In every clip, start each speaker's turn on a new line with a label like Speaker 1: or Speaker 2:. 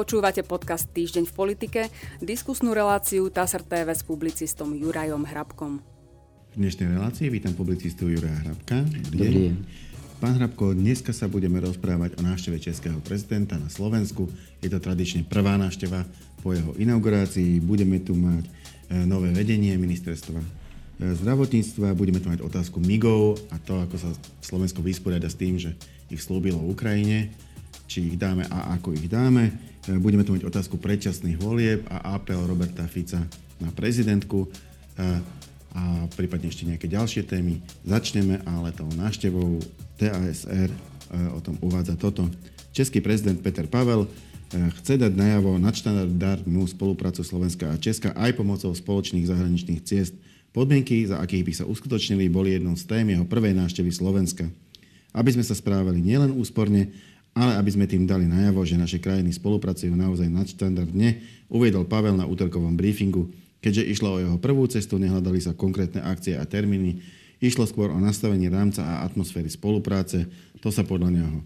Speaker 1: Počúvate podcast Týždeň v politike, diskusnú reláciu TASR TV s publicistom Jurajom Hrabkom.
Speaker 2: V dnešnej relácii vítam publicistu Juraja Hrabka.
Speaker 3: Dobrý deň.
Speaker 2: Pán Hrabko, dneska sa budeme rozprávať o návšteve českého prezidenta na Slovensku. Je to tradične prvá návšteva po jeho inaugurácii. Budeme tu mať e, nové vedenie ministerstva e, zdravotníctva, budeme tu mať otázku MIGov a to, ako sa Slovensko vysporiada s tým, že ich slúbilo Ukrajine či ich dáme a ako ich dáme. E, budeme tu mať otázku predčasných volieb a apel Roberta Fica na prezidentku e, a prípadne ešte nejaké ďalšie témy. Začneme ale tou návštevou TASR, e, o tom uvádza toto. Český prezident Peter Pavel chce dať najavo nadštandardnú spoluprácu Slovenska a Česka aj pomocou spoločných zahraničných ciest. Podmienky, za akých by sa uskutočnili, boli jednou z tém jeho prvej návštevy Slovenska. Aby sme sa správali nielen úsporne, ale aby sme tým dali najavo, že naše krajiny spolupracujú naozaj nadštandardne, uviedol Pavel na útorkovom briefingu. Keďže išlo o jeho prvú cestu, nehľadali sa konkrétne akcie a termíny, išlo skôr o nastavenie rámca a atmosféry spolupráce, to sa podľa neho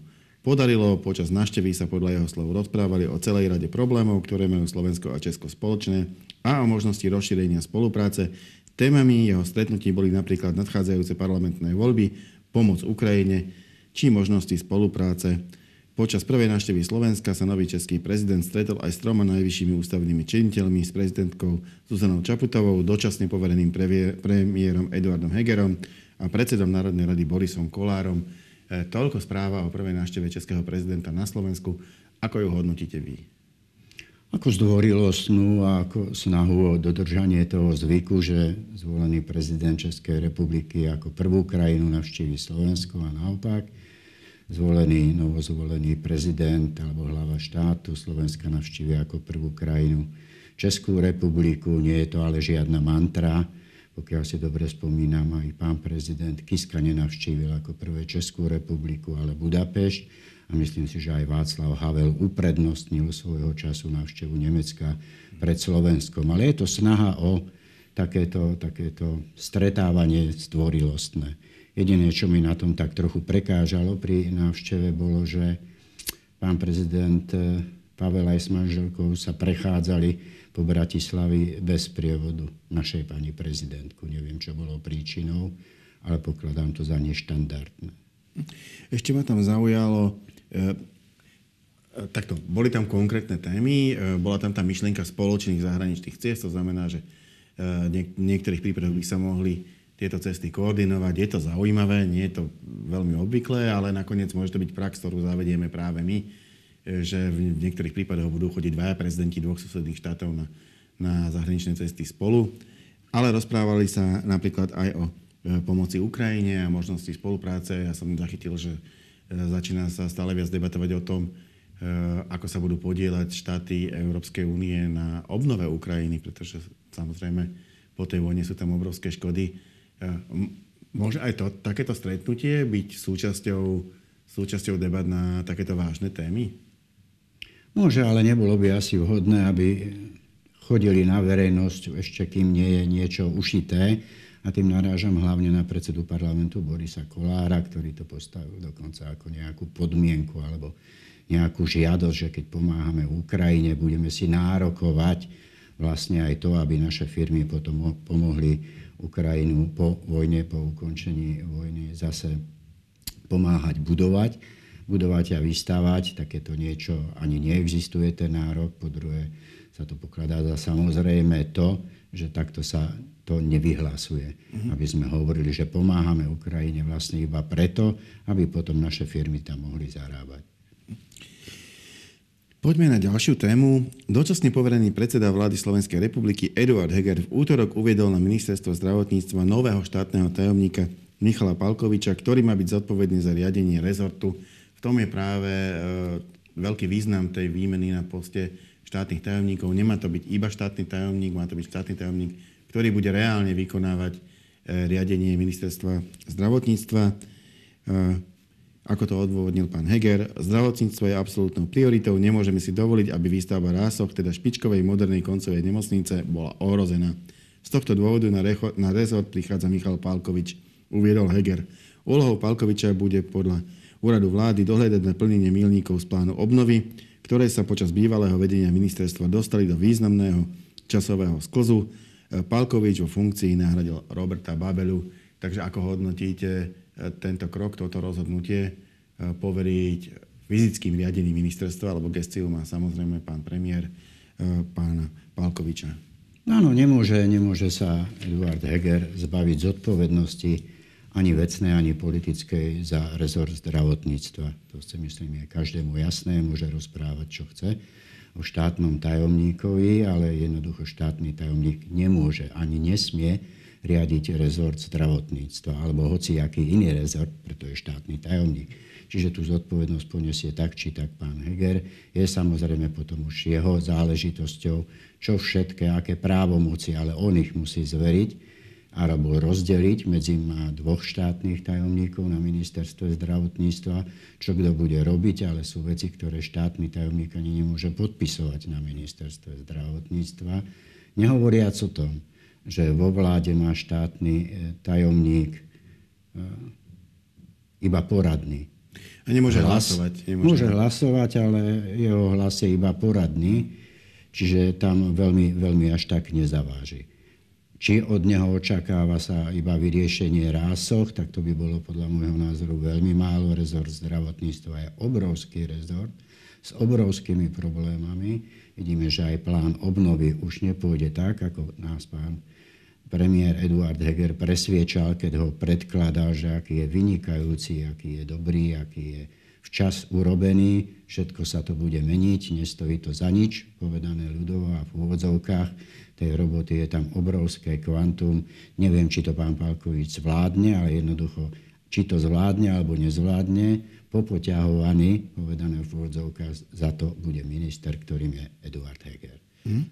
Speaker 2: podarilo, počas návštevy sa podľa jeho slov rozprávali o celej rade problémov, ktoré majú Slovensko a Česko spoločné a o možnosti rozšírenia spolupráce. Témami jeho stretnutí boli napríklad nadchádzajúce parlamentné voľby, pomoc Ukrajine či možnosti spolupráce Počas prvej návštevy Slovenska sa nový český prezident stretol aj s troma najvyššími ústavnými činiteľmi, s prezidentkou Zuzanou Čaputovou, dočasne povereným premiérom Eduardom Hegerom a predsedom Národnej rady Borisom Kolárom. E, toľko správa o prvej návšteve českého prezidenta na Slovensku. Ako ju hodnotíte vy?
Speaker 3: Ako zdvorilostnú a ako snahu o dodržanie toho zvyku, že zvolený prezident Českej republiky ako prvú krajinu navštívi Slovensko a naopak – zvolený, novozvolený prezident alebo hlava štátu Slovenska navštívi ako prvú krajinu Českú republiku. Nie je to ale žiadna mantra. Pokiaľ si dobre spomínam, aj pán prezident Kiska nenavštívil ako prvé Českú republiku, ale Budapešť. A myslím si, že aj Václav Havel uprednostnil svojho času návštevu Nemecka pred Slovenskom. Ale je to snaha o takéto, takéto stretávanie stvorilostné. Jediné, čo mi na tom tak trochu prekážalo pri návšteve, bolo, že pán prezident eh, Pavel aj s manželkou sa prechádzali po Bratislavi bez prievodu našej pani prezidentku. Neviem, čo bolo príčinou, ale pokladám to za neštandardné.
Speaker 2: Ešte ma tam zaujalo, e, takto, boli tam konkrétne témy, e, bola tam tá myšlienka spoločných zahraničných ciest, to znamená, že e, v niektorých prípadoch by sa mohli tieto cesty koordinovať. Je to zaujímavé, nie je to veľmi obvyklé, ale nakoniec môže to byť prax, ktorú zavedieme práve my, e, že v niektorých prípadoch budú chodiť dvaja prezidenti dvoch susedných štátov na, na zahraničné cesty spolu. Ale rozprávali sa napríklad aj o e, pomoci Ukrajine a možnosti spolupráce. Ja som zachytil, že e, začína sa stále viac debatovať o tom, ako sa budú podielať štáty Európskej únie na obnove Ukrajiny, pretože samozrejme po tej vojne sú tam obrovské škody Môže aj to, takéto stretnutie byť súčasťou, súčasťou debat na takéto vážne témy?
Speaker 3: Môže, ale nebolo by asi vhodné, aby chodili na verejnosť ešte kým nie je niečo ušité. A tým narážam hlavne na predsedu parlamentu Borisa Kolára, ktorý to postavil dokonca ako nejakú podmienku alebo nejakú žiadosť, že keď pomáhame Ukrajine, budeme si nárokovať vlastne aj to, aby naše firmy potom pomohli Ukrajinu po vojne, po ukončení vojny zase pomáhať budovať, budovať a vystávať. Takéto niečo ani neexistuje ten nárok. Po druhé sa to pokladá za samozrejme to, že takto sa to nevyhlasuje. Mm-hmm. Aby sme hovorili, že pomáhame Ukrajine vlastne iba preto, aby potom naše firmy tam mohli zarábať.
Speaker 2: Poďme na ďalšiu tému. Dočasne poverený predseda vlády Slovenskej republiky Eduard Heger v útorok uviedol na ministerstvo zdravotníctva nového štátneho tajomníka Michala Palkoviča, ktorý má byť zodpovedný za riadenie rezortu. V tom je práve e, veľký význam tej výmeny na poste štátnych tajomníkov. Nemá to byť iba štátny tajomník, má to byť štátny tajomník, ktorý bude reálne vykonávať e, riadenie ministerstva zdravotníctva. E, ako to odôvodnil pán Heger, zdravotníctvo je absolútnou prioritou, nemôžeme si dovoliť, aby výstavba rások, teda špičkovej modernej koncovej nemocnice, bola ohrozená. Z tohto dôvodu na, recho- na rezort prichádza Michal Pálkovič, uviedol Heger. Úlohou Pálkoviča bude podľa úradu vlády dohľadať na plnenie milníkov z plánu obnovy, ktoré sa počas bývalého vedenia ministerstva dostali do významného časového sklzu. Palkovič vo funkcii nahradil Roberta Babelu. Takže ako hodnotíte tento krok, toto rozhodnutie poveriť fyzickým riadením ministerstva, alebo gestiu má samozrejme pán premiér, pána Palkoviča?
Speaker 3: Áno, nemôže, nemôže sa Eduard Heger zbaviť zodpovednosti ani vecnej, ani politickej za rezort zdravotníctva. To si myslím je každému jasné, môže rozprávať, čo chce o štátnom tajomníkovi, ale jednoducho štátny tajomník nemôže ani nesmie riadiť rezort zdravotníctva alebo hoci aký iný rezort, preto je štátny tajomník. Čiže tú zodpovednosť poniesie tak či tak pán Heger. Je samozrejme potom už jeho záležitosťou, čo všetké, aké právomoci, ale on ich musí zveriť alebo rozdeliť medzi dvoch štátnych tajomníkov na ministerstve zdravotníctva, čo kto bude robiť, ale sú veci, ktoré štátny tajomník ani nemôže podpisovať na ministerstve zdravotníctva. Nehovoriac o tom, že vo vláde má štátny e, tajomník e, iba poradný.
Speaker 2: A nemôže hlas, hlasovať.
Speaker 3: Nemôže. môže hlasovať, ale jeho hlas je iba poradný, čiže tam veľmi, veľmi až tak nezaváži. Či od neho očakáva sa iba vyriešenie rásoch, tak to by bolo podľa môjho názoru veľmi málo. Rezort zdravotníctva je obrovský rezort s obrovskými problémami. Vidíme, že aj plán obnovy už nepôjde tak, ako nás pán premiér Eduard Heger presviečal, keď ho predkladal, že aký je vynikajúci, aký je dobrý, aký je včas urobený, všetko sa to bude meniť, nestojí to za nič, povedané ľudovo a v úvodzovkách tej roboty je tam obrovské kvantum. Neviem, či to pán Palkovič zvládne, ale jednoducho, či to zvládne alebo nezvládne, popoťahovaný, povedané v úvodzovkách, za to bude minister, ktorým je Eduard Heger. Hmm.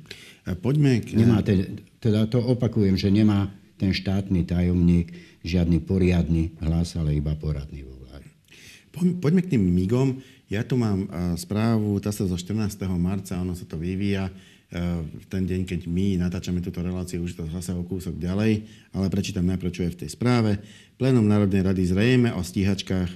Speaker 2: Poďme k...
Speaker 3: Nemá teda, teda to opakujem, že nemá ten štátny tajomník žiadny poriadny hlas, ale iba poradný vo vláde.
Speaker 2: Poďme k tým migom. Ja tu mám správu, tá sa zo 14. marca, ono sa to vyvíja v ten deň, keď my natáčame túto reláciu, už to zase o kúsok ďalej, ale prečítam najprv, čo je v tej správe. Plénom Národnej rady zrejme o stíhačkách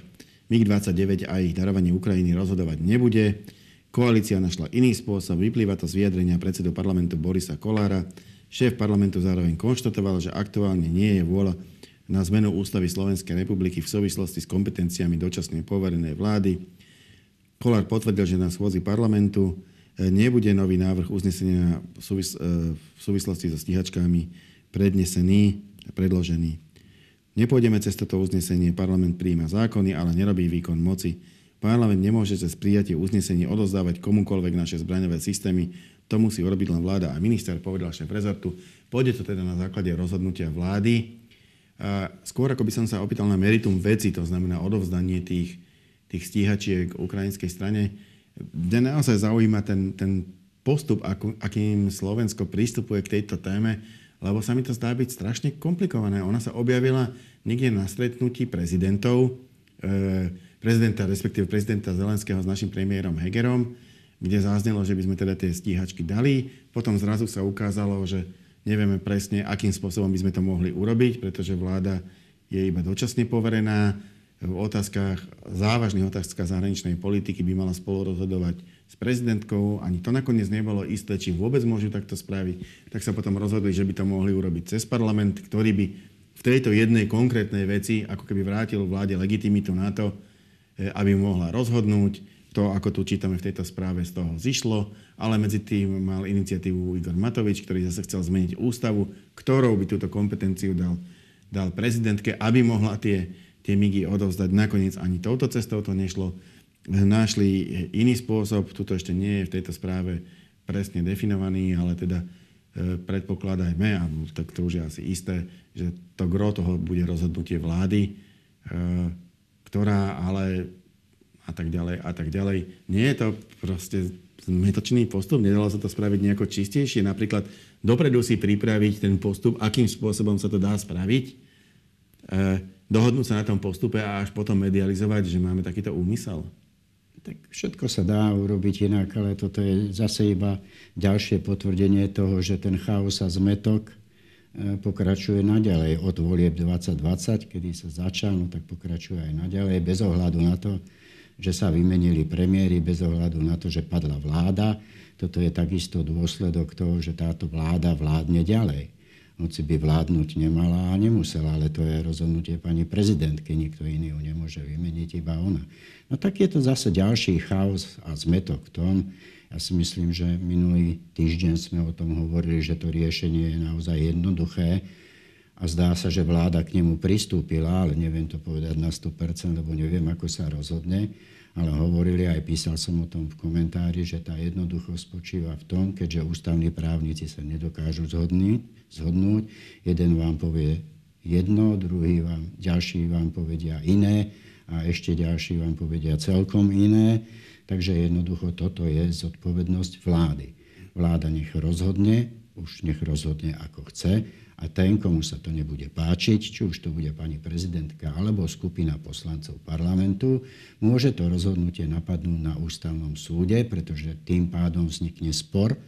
Speaker 2: MiG-29 a ich darovanie Ukrajiny rozhodovať nebude. Koalícia našla iný spôsob, vyplýva to z vyjadrenia predsedu parlamentu Borisa Kolára. Šéf parlamentu zároveň konštatoval, že aktuálne nie je vôľa na zmenu ústavy Slovenskej republiky v súvislosti s kompetenciami dočasnej poverenej vlády. Kolár potvrdil, že na schôdzi parlamentu nebude nový návrh uznesenia v, e, súvislosti so stíhačkami prednesený a predložený. Nepôjdeme cez toto uznesenie, parlament príjma zákony, ale nerobí výkon moci. Parlament nemôže cez prijatie uznesení odozdávať komukoľvek naše zbraňové systémy. To musí urobiť len vláda a minister, povedal šéf rezortu. Pôjde to teda na základe rozhodnutia vlády. A skôr ako by som sa opýtal na meritum veci, to znamená odovzdanie tých, tých stíhačiek ukrajinskej strane, mňa naozaj zaujíma ten, ten postup, ako, akým Slovensko prístupuje k tejto téme, lebo sa mi to zdá byť strašne komplikované. Ona sa objavila niekde na stretnutí prezidentov, e, prezidenta, respektíve prezidenta Zelenského s našim premiérom Hegerom, kde zaznelo, že by sme teda tie stíhačky dali. Potom zrazu sa ukázalo, že nevieme presne, akým spôsobom by sme to mohli urobiť, pretože vláda je iba dočasne poverená v otázkach, závažných otázkach zahraničnej politiky by mala spolu rozhodovať s prezidentkou. Ani to nakoniec nebolo isté, či vôbec môžu takto spraviť. Tak sa potom rozhodli, že by to mohli urobiť cez parlament, ktorý by v tejto jednej konkrétnej veci ako keby vrátil vláde legitimitu na to, aby mohla rozhodnúť. To, ako tu čítame v tejto správe, z toho zišlo, ale medzi tým mal iniciatívu Igor Matovič, ktorý zase chcel zmeniť ústavu, ktorou by túto kompetenciu dal, dal prezidentke, aby mohla tie tie migy odovzdať. Nakoniec ani touto cestou to nešlo. Našli iný spôsob, tuto ešte nie je v tejto správe presne definovaný, ale teda e, predpokladajme, a tak to už je asi isté, že to gro toho bude rozhodnutie vlády, e, ktorá ale a tak ďalej a tak ďalej. Nie je to proste zmetočný postup, nedalo sa to spraviť nejako čistejšie, napríklad dopredu si pripraviť ten postup, akým spôsobom sa to dá spraviť, e, dohodnúť sa na tom postupe a až potom medializovať, že máme takýto úmysel?
Speaker 3: Tak všetko sa dá urobiť inak, ale toto je zase iba ďalšie potvrdenie toho, že ten chaos a zmetok pokračuje naďalej. Od volieb 2020, kedy sa začal, no tak pokračuje aj naďalej, bez ohľadu na to, že sa vymenili premiéry bez ohľadu na to, že padla vláda. Toto je takisto dôsledok toho, že táto vláda vládne ďalej. Hoci by vládnuť nemala a nemusela, ale to je rozhodnutie pani prezidentky. Nikto iný ju nemôže vymeniť, iba ona. No tak je to zase ďalší chaos a zmetok v tom. Ja si myslím, že minulý týždeň sme o tom hovorili, že to riešenie je naozaj jednoduché a zdá sa, že vláda k nemu pristúpila, ale neviem to povedať na 100%, lebo neviem, ako sa rozhodne. Ale hovorili, aj písal som o tom v komentári, že tá jednoduchosť spočíva v tom, keďže ústavní právnici sa nedokážu zhodnúť, zhodnúť jeden vám povie jedno, druhý vám, ďalší vám povedia iné a ešte ďalší vám povedia celkom iné. Takže jednoducho toto je zodpovednosť vlády. Vláda nech rozhodne, už nech rozhodne ako chce, a ten, komu sa to nebude páčiť, či už to bude pani prezidentka alebo skupina poslancov parlamentu, môže to rozhodnutie napadnúť na ústavnom súde, pretože tým pádom vznikne spor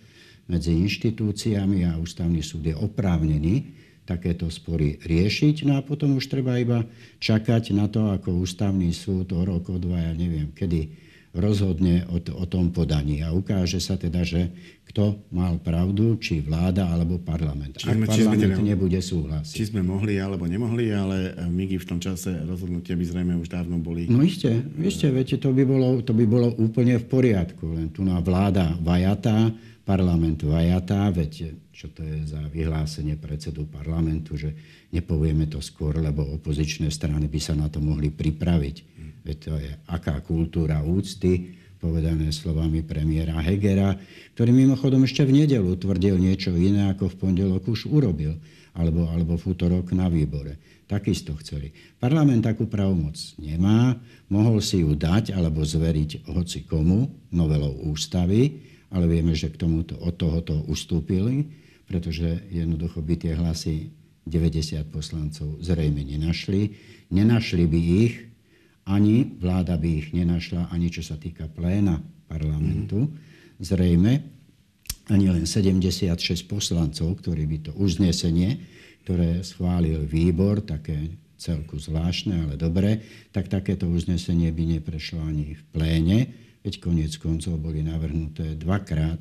Speaker 3: medzi inštitúciami a ústavný súd je oprávnený takéto spory riešiť. No a potom už treba iba čakať na to, ako ústavný súd o rok, o dva, ja neviem kedy, rozhodne o, o tom podaní. A ukáže sa teda, že kto mal pravdu, či vláda alebo parlament. Či Ak parlament či sme, nebude súhlasiť.
Speaker 2: Či sme mohli alebo nemohli, ale my v tom čase rozhodnutie by zrejme už dávno boli.
Speaker 3: No iste, iste, viete, to by, bolo, to by bolo úplne v poriadku. Len tu na vláda vajatá, parlament vajatá, viete, čo to je za vyhlásenie predsedu parlamentu, že nepovieme to skôr, lebo opozičné strany by sa na to mohli pripraviť Veď to je aká kultúra úcty, povedané slovami premiéra Hegera, ktorý mimochodom ešte v nedelu tvrdil niečo iné, ako v pondelok už urobil, alebo, alebo v útorok na výbore. Takisto chceli. Parlament takú pravomoc nemá, mohol si ju dať alebo zveriť hoci komu novelou ústavy, ale vieme, že k tomuto, od tohoto ustúpili, pretože jednoducho by tie hlasy 90 poslancov zrejme nenašli. Nenašli by ich, ani vláda by ich nenašla, ani čo sa týka pléna parlamentu. Mm-hmm. Zrejme ani len 76 poslancov, ktorí by to uznesenie, ktoré schválil výbor, také celku zvláštne, ale dobre, tak takéto uznesenie by neprešlo ani v pléne, veď koniec koncov boli navrhnuté dvakrát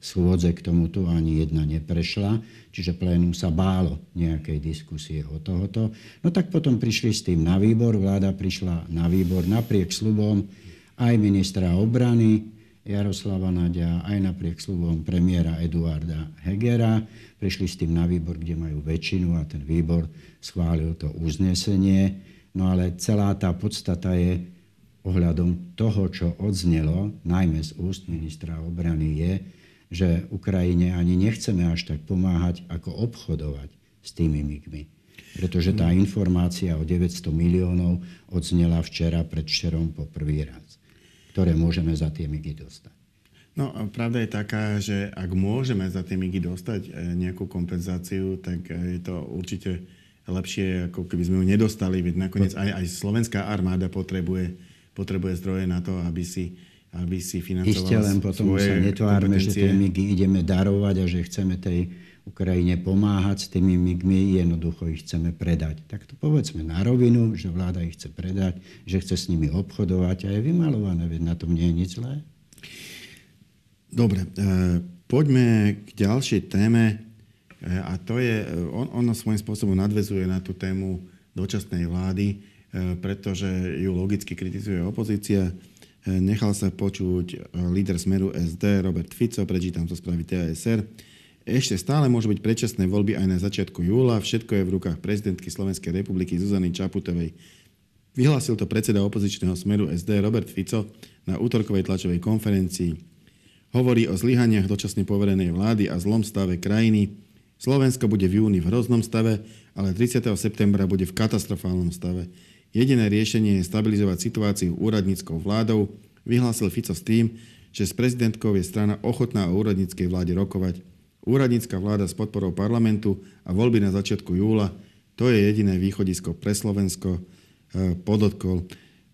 Speaker 3: schôdze k tomuto ani jedna neprešla, čiže plénum sa bálo nejakej diskusie o tohoto. No tak potom prišli s tým na výbor, vláda prišla na výbor napriek slubom aj ministra obrany Jaroslava Nadia, aj napriek slubom premiéra Eduarda Hegera. Prišli s tým na výbor, kde majú väčšinu a ten výbor schválil to uznesenie. No ale celá tá podstata je ohľadom toho, čo odznelo, najmä z úst ministra obrany, je, že Ukrajine ani nechceme až tak pomáhať, ako obchodovať s tými migmi. Pretože tá informácia o 900 miliónov odznela včera, predvčerom po prvý raz, ktoré môžeme za tie migy dostať.
Speaker 2: No, pravda je taká, že ak môžeme za tie migy dostať e, nejakú kompenzáciu, tak e, je to určite lepšie, ako keby sme ju nedostali, veď nakoniec aj, aj slovenská armáda potrebuje, potrebuje zdroje na to, aby si aby si financovala Ešte
Speaker 3: len potom
Speaker 2: svoje
Speaker 3: sa netvárme, že tie migy ideme darovať a že chceme tej Ukrajine pomáhať s tými migmi, jednoducho ich chceme predať. Tak to povedzme na rovinu, že vláda ich chce predať, že chce s nimi obchodovať a je vymalované, veď na tom nie je nič zlé.
Speaker 2: Dobre, e, poďme k ďalšej téme e, a to je, on, ono svojím spôsobom nadvezuje na tú tému dočasnej vlády, e, pretože ju logicky kritizuje opozícia. Nechal sa počuť e, líder Smeru SD Robert Fico, prečítam to správy TASR. Ešte stále môžu byť predčasné voľby aj na začiatku júla. Všetko je v rukách prezidentky Slovenskej republiky Zuzany Čaputovej. Vyhlásil to predseda opozičného Smeru SD Robert Fico na útorkovej tlačovej konferencii. Hovorí o zlyhaniach dočasne poverenej vlády a zlom stave krajiny. Slovensko bude v júni v hroznom stave, ale 30. septembra bude v katastrofálnom stave. Jediné riešenie je stabilizovať situáciu úradníckou vládou, vyhlásil Fico s tým, že s prezidentkou je strana ochotná o úradníckej vláde rokovať. Úradnícka vláda s podporou parlamentu a voľby na začiatku júla, to je jediné východisko pre Slovensko, eh, podotkol.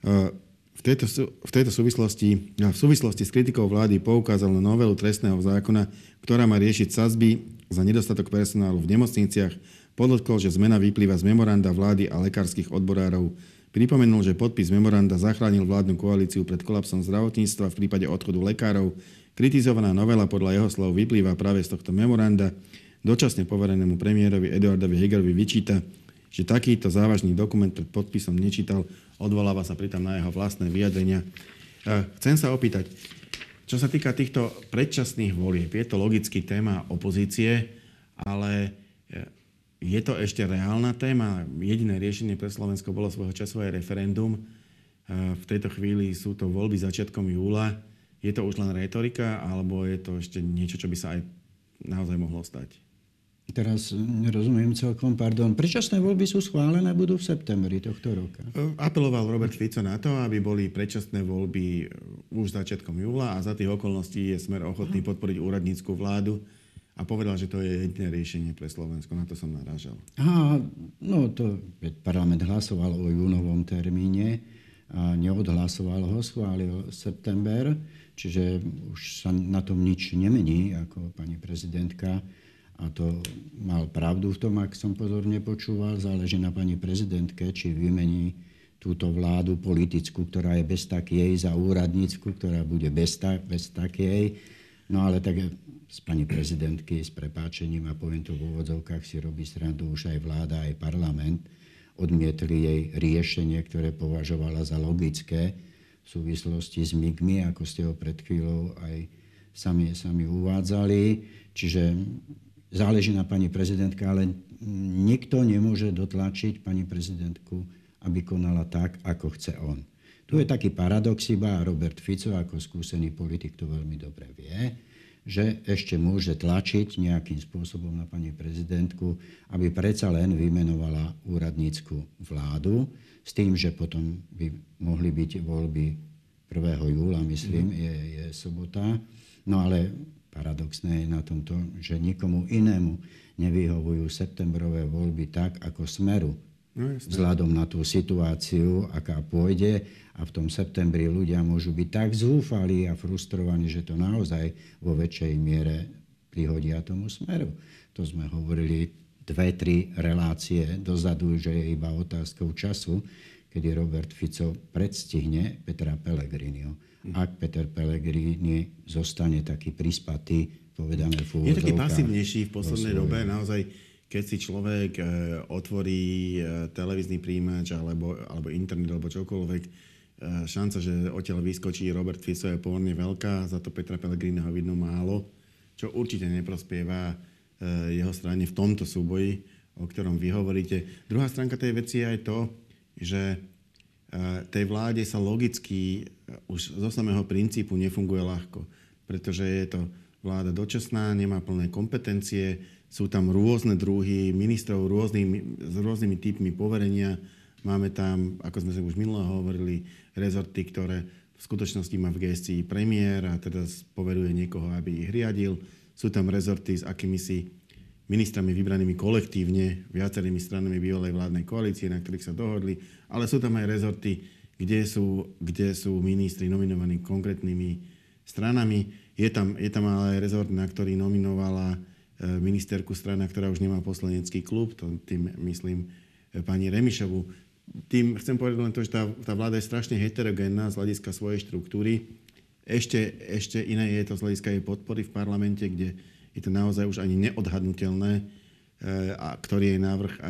Speaker 2: Eh, v tejto, v tejto súvislosti, v súvislosti s kritikou vlády poukázal na novelu trestného zákona, ktorá má riešiť sazby za nedostatok personálu v nemocniciach Podotkol, že zmena vyplýva z memoranda vlády a lekárskych odborárov Pripomenul, že podpis memoranda zachránil vládnu koalíciu pred kolapsom zdravotníctva v prípade odchodu lekárov. Kritizovaná novela podľa jeho slov vyplýva práve z tohto memoranda. Dočasne poverenému premiérovi Eduardovi Hegerovi vyčíta, že takýto závažný dokument pred podpisom nečítal, odvoláva sa pritom na jeho vlastné vyjadrenia. Chcem sa opýtať, čo sa týka týchto predčasných volieb, je to logicky téma opozície, ale je to ešte reálna téma? Jediné riešenie pre Slovensko bolo svojho časové referendum. V tejto chvíli sú to voľby začiatkom júla. Je to už len retorika, alebo je to ešte niečo, čo by sa aj naozaj mohlo stať?
Speaker 3: Teraz nerozumiem celkom, pardon. Predčasné voľby sú schválené, budú v septembri tohto roka.
Speaker 2: Apeloval Robert Fico na to, aby boli predčasné voľby už začiatkom júla a za tých okolností je smer ochotný podporiť úradníckú vládu a povedal, že to je jediné riešenie pre Slovensko. Na to som narážal.
Speaker 3: Aha, no to parlament hlasoval o júnovom termíne a neodhlasoval ho, schválil september, čiže už sa na tom nič nemení, ako pani prezidentka. A to mal pravdu v tom, ak som pozorne počúval. Záleží na pani prezidentke, či vymení túto vládu politickú, ktorá je bez takej, za úradnícku, ktorá bude bez, ta, bez takej. No ale tak z pani prezidentky s prepáčením a poviem to v úvodzovkách si robí srandu už aj vláda, aj parlament. Odmietli jej riešenie, ktoré považovala za logické v súvislosti s MIGmi, ako ste ho pred chvíľou aj sami, sami uvádzali. Čiže záleží na pani prezidentke, ale nikto nemôže dotlačiť pani prezidentku, aby konala tak, ako chce on. Tu je taký paradox iba Robert Fico ako skúsený politik to veľmi dobre vie že ešte môže tlačiť nejakým spôsobom na pani prezidentku, aby predsa len vymenovala úradnícku vládu s tým, že potom by mohli byť voľby 1. júla, myslím, je, je sobota. No ale paradoxné je na tomto, že nikomu inému nevyhovujú septembrové voľby tak, ako Smeru. No, vzhľadom na tú situáciu, aká pôjde a v tom septembri ľudia môžu byť tak zúfali a frustrovaní, že to naozaj vo väčšej miere prihodia tomu smeru. To sme hovorili dve, tri relácie dozadu, že je iba otázkou času, kedy Robert Fico predstihne Petra Pellegriniho. Ak Peter Pellegrini zostane taký prispatý, povedané v
Speaker 2: Je taký pasívnejší v poslednej dobe, naozaj keď si človek e, otvorí e, televízny príjimač alebo, alebo internet alebo čokoľvek, E, šanca, že odtiaľ vyskočí Robert Fico je pomerne veľká, za to Petra Pellegriniho vidno málo, čo určite neprospieva jeho strane v tomto súboji, o ktorom vy hovoríte. Druhá stránka tej veci je aj to, že tej vláde sa logicky už zo samého princípu nefunguje ľahko, pretože je to vláda dočasná, nemá plné kompetencie, sú tam rôzne druhy ministrov rôznymi, s rôznymi typmi poverenia, Máme tam, ako sme sa už minule hovorili, rezorty, ktoré v skutočnosti má v gestii premiér a teda poveruje niekoho, aby ich riadil. Sú tam rezorty s akými si ministrami vybranými kolektívne, viacerými stranami bývalej vládnej koalície, na ktorých sa dohodli, ale sú tam aj rezorty, kde sú, kde sú ministri nominovaní konkrétnymi stranami. Je tam, je tam ale aj rezort, na ktorý nominovala ministerku strana, ktorá už nemá poslanecký klub, to tým myslím e, pani Remišovu tým chcem povedať len to, že tá, tá vláda je strašne heterogénna z hľadiska svojej štruktúry. Ešte, ešte iné je to z hľadiska jej podpory v parlamente, kde je to naozaj už ani neodhadnutelné, e, a ktorý jej návrh e,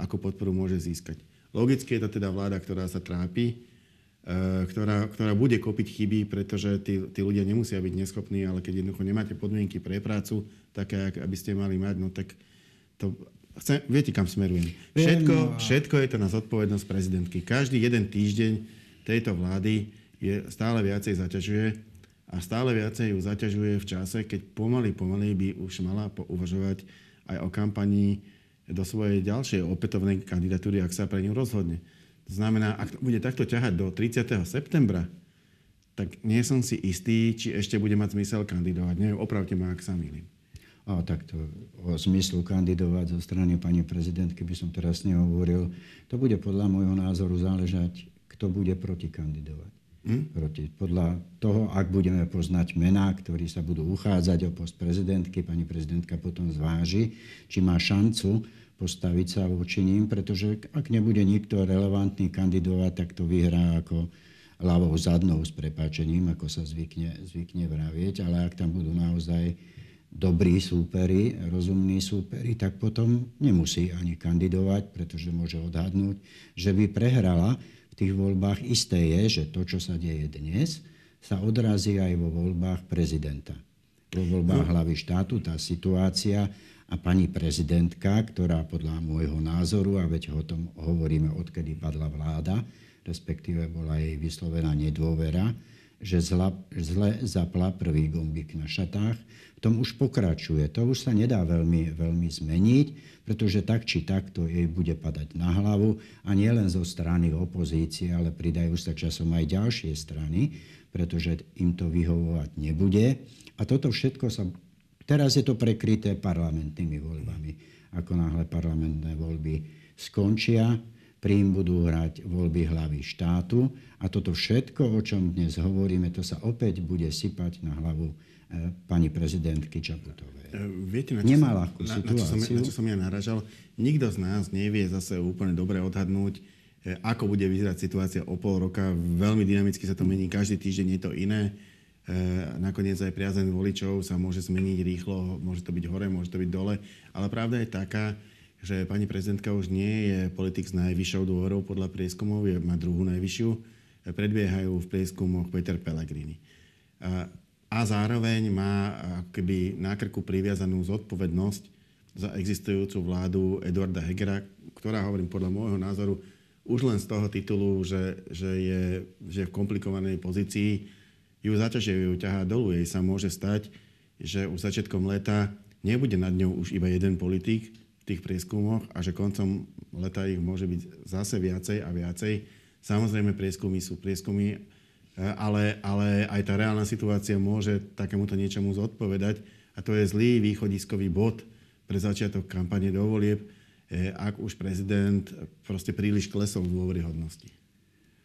Speaker 2: ako podporu môže získať. Logicky je to teda vláda, ktorá sa trápi, e, ktorá, ktorá bude kopiť chyby, pretože tí, tí ľudia nemusia byť neschopní, ale keď jednoducho nemáte podmienky pre prácu, také, aby ste mali mať, no tak to Chcem, viete, kam smerujem. Všetko, všetko je to na zodpovednosť prezidentky. Každý jeden týždeň tejto vlády je stále viacej zaťažuje a stále viacej ju zaťažuje v čase, keď pomaly, pomaly by už mala uvažovať aj o kampanii do svojej ďalšej opätovnej kandidatúry, ak sa pre ňu rozhodne. To znamená, ak bude takto ťahať do 30. septembra, tak nie som si istý, či ešte bude mať zmysel kandidovať. Neviem, opravte ma, ak sa milím.
Speaker 3: A takto o zmyslu kandidovať zo strany pani prezidentky by som teraz nehovoril. To bude podľa môjho názoru záležať, kto bude proti kandidovať. Hm? Proti. Podľa toho, ak budeme poznať mená, ktorí sa budú uchádzať o post prezidentky, pani prezidentka potom zváži, či má šancu postaviť sa voči ním, pretože ak nebude nikto relevantný kandidovať, tak to vyhrá ako ľavou zadnou s prepáčením, ako sa zvykne, zvykne vravieť, ale ak tam budú naozaj dobrí súperi, rozumní súperi, tak potom nemusí ani kandidovať, pretože môže odhadnúť, že by prehrala v tých voľbách. Isté je, že to, čo sa deje dnes, sa odrazí aj vo voľbách prezidenta. Vo voľbách no. hlavy štátu tá situácia a pani prezidentka, ktorá podľa môjho názoru, a veď o tom hovoríme, odkedy padla vláda, respektíve bola jej vyslovená nedôvera, že zla, zle zapla prvý gombík na šatách. V tom už pokračuje. To už sa nedá veľmi, veľmi zmeniť, pretože tak či tak to jej bude padať na hlavu a nie len zo strany opozície, ale pridajú sa časom aj ďalšie strany, pretože im to vyhovovať nebude. A toto všetko sa... Teraz je to prekryté parlamentnými voľbami. Ako náhle parlamentné voľby skončia, príjm budú hrať voľby hlavy štátu a toto všetko, o čom dnes hovoríme, to sa opäť bude sypať na hlavu e, pani prezidentky Čaputovej. E,
Speaker 2: viete, na čo, Nemá som, na, na, čo som, na čo som ja naražal? Nikto z nás nevie zase úplne dobre odhadnúť, e, ako bude vyzerať situácia o pol roka. Veľmi dynamicky sa to mení, každý týždeň je to iné. Nakoniec aj priazeň voličov sa môže zmeniť rýchlo, môže to byť hore, môže to byť dole. Ale pravda je taká, že pani prezidentka už nie je politik s najvyššou dôverou podľa prieskumov, je, má druhú najvyššiu. Predbiehajú v prieskumoch Peter Pellegrini. A, a zároveň má keby na krku priviazanú zodpovednosť za existujúcu vládu Eduarda Hegera, ktorá, hovorím podľa môjho názoru, už len z toho titulu, že, že, je, že je v komplikovanej pozícii, ju zaťažuje, ju ťahá dolu. Jej sa môže stať, že už začiatkom leta nebude nad ňou už iba jeden politik, v tých prieskumoch a že koncom leta ich môže byť zase viacej a viacej. Samozrejme, prieskumy sú prieskumy, e, ale, ale aj tá reálna situácia môže takémuto niečomu zodpovedať a to je zlý východiskový bod pre začiatok kampane do volieb, e, ak už prezident proste príliš klesol v dôveryhodnosti.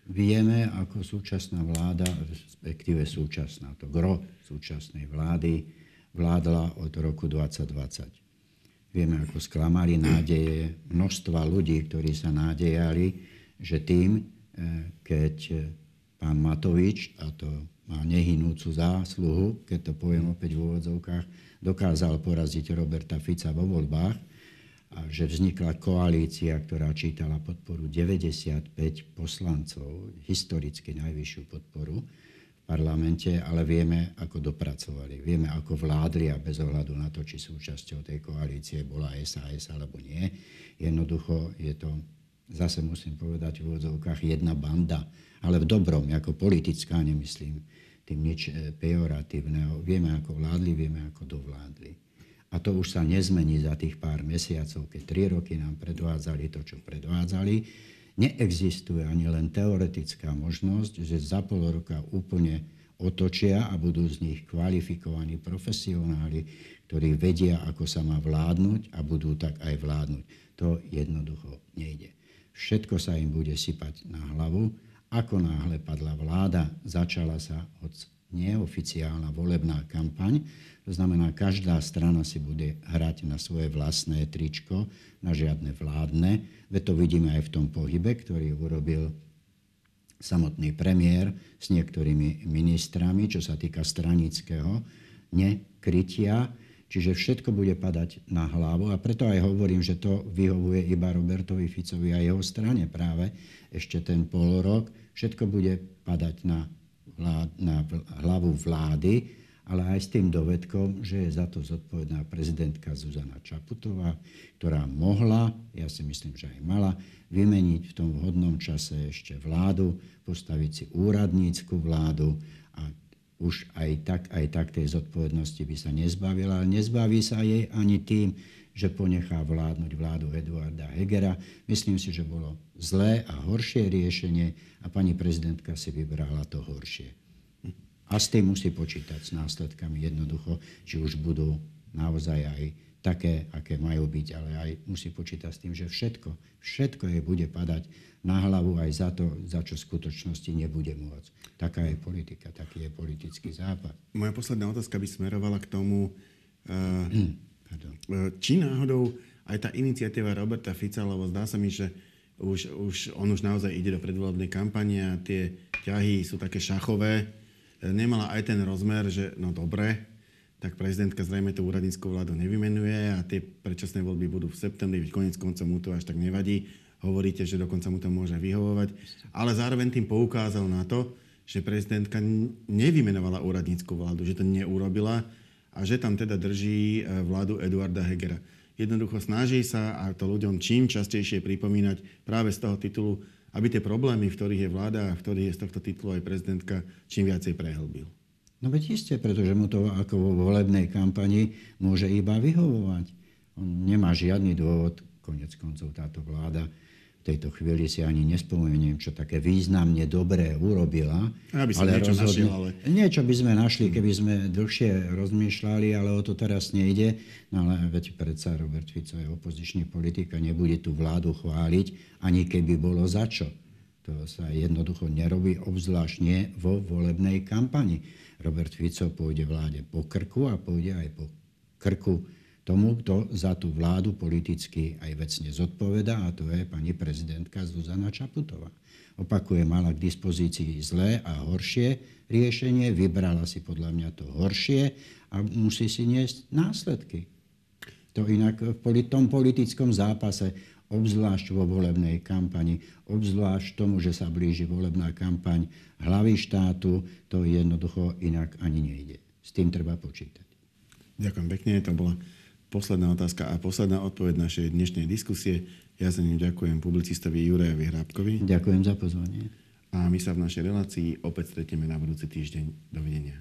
Speaker 3: Vieme, ako súčasná vláda, respektíve súčasná, to gro súčasnej vlády, vládla od roku 2020 Vieme, ako sklamali nádeje množstva ľudí, ktorí sa nádejali, že tým, e, keď pán Matovič, a to má nehynúcu zásluhu, keď to poviem opäť v úvodzovkách, dokázal poraziť Roberta Fica vo voľbách, a že vznikla koalícia, ktorá čítala podporu 95 poslancov, historicky najvyššiu podporu, parlamente, ale vieme, ako dopracovali. Vieme, ako vládli a bez ohľadu na to, či súčasťou tej koalície bola SAS alebo nie. Jednoducho je to, zase musím povedať v úvodzovkách, jedna banda, ale v dobrom, ako politická, nemyslím tým nič e, pejoratívneho. Vieme, ako vládli, vieme, ako dovládli. A to už sa nezmení za tých pár mesiacov, keď tri roky nám predvádzali to, čo predvádzali neexistuje ani len teoretická možnosť, že za pol roka úplne otočia a budú z nich kvalifikovaní profesionáli, ktorí vedia, ako sa má vládnuť a budú tak aj vládnuť. To jednoducho nejde. Všetko sa im bude sypať na hlavu. Ako náhle padla vláda, začala sa od neoficiálna volebná kampaň. To znamená, každá strana si bude hrať na svoje vlastné tričko, na žiadne vládne. Veď to vidíme aj v tom pohybe, ktorý urobil samotný premiér s niektorými ministrami, čo sa týka stranického nekrytia. Čiže všetko bude padať na hlavu a preto aj hovorím, že to vyhovuje iba Robertovi Ficovi a jeho strane práve ešte ten pol rok. Všetko bude padať na, na hlavu vlády ale aj s tým dovedkom, že je za to zodpovedná prezidentka Zuzana Čaputová, ktorá mohla, ja si myslím, že aj mala, vymeniť v tom vhodnom čase ešte vládu, postaviť si úradnícku vládu a už aj tak, aj tak tej zodpovednosti by sa nezbavila. Ale nezbaví sa jej ani tým, že ponechá vládnuť vládu Eduarda Hegera. Myslím si, že bolo zlé a horšie riešenie a pani prezidentka si vybrala to horšie. A s tým musí počítať s následkami jednoducho, či už budú naozaj aj také, aké majú byť, ale aj musí počítať s tým, že všetko, všetko je bude padať na hlavu aj za to, za čo v skutočnosti nebude môcť. Taká je politika, taký je politický západ.
Speaker 2: Moja posledná otázka by smerovala k tomu, uh, či náhodou aj tá iniciatíva Roberta Fica, lebo zdá sa mi, že už, už, on už naozaj ide do predvolebnej kampane a tie ťahy sú také šachové. Nemala aj ten rozmer, že no dobre, tak prezidentka zrejme tú úradníckú vládu nevymenuje a tie predčasné voľby budú v septembri, veď konec koncom mu to až tak nevadí. Hovoríte, že dokonca mu to môže vyhovovať. Ale zároveň tým poukázal na to, že prezidentka nevymenovala úradníckú vládu, že to neurobila a že tam teda drží e, vládu Eduarda Hegera. Jednoducho snaží sa a to ľuďom čím častejšie pripomínať práve z toho titulu, aby tie problémy, v ktorých je vláda a v ktorých je z tohto titulu aj prezidentka, čím viacej prehlbil.
Speaker 3: No veď isté, pretože mu to ako vo volebnej kampani môže iba vyhovovať. On nemá žiadny dôvod, konec koncov táto vláda tejto chvíli si ani nespomeniem, čo také významne dobré urobila.
Speaker 2: Aby ale niečo rozhodne, našiel, ale...
Speaker 3: Niečo by sme našli, keby sme dlhšie rozmýšľali, ale o to teraz nejde. No ale veď predsa Robert Fico je opozičný politik a nebude tú vládu chváliť, ani keby bolo za čo. To sa jednoducho nerobí, obzvlášť nie vo volebnej kampani. Robert Fico pôjde vláde po krku a pôjde aj po krku tomu, kto za tú vládu politicky aj vecne zodpoveda, a to je pani prezidentka Zuzana Čaputová. Opakuje, mala k dispozícii zlé a horšie riešenie, vybrala si podľa mňa to horšie a musí si niesť následky. To inak v tom politickom zápase obzvlášť vo volebnej kampani, obzvlášť tomu, že sa blíži volebná kampaň hlavy štátu, to jednoducho inak ani nejde. S tým treba počítať.
Speaker 2: Ďakujem pekne, to bola posledná otázka a posledná odpoveď našej dnešnej diskusie. Ja za ňu ďakujem publicistovi Jurajovi Hrábkovi.
Speaker 3: Ďakujem za pozvanie.
Speaker 2: A my sa v našej relácii opäť stretneme na budúci týždeň. Dovidenia.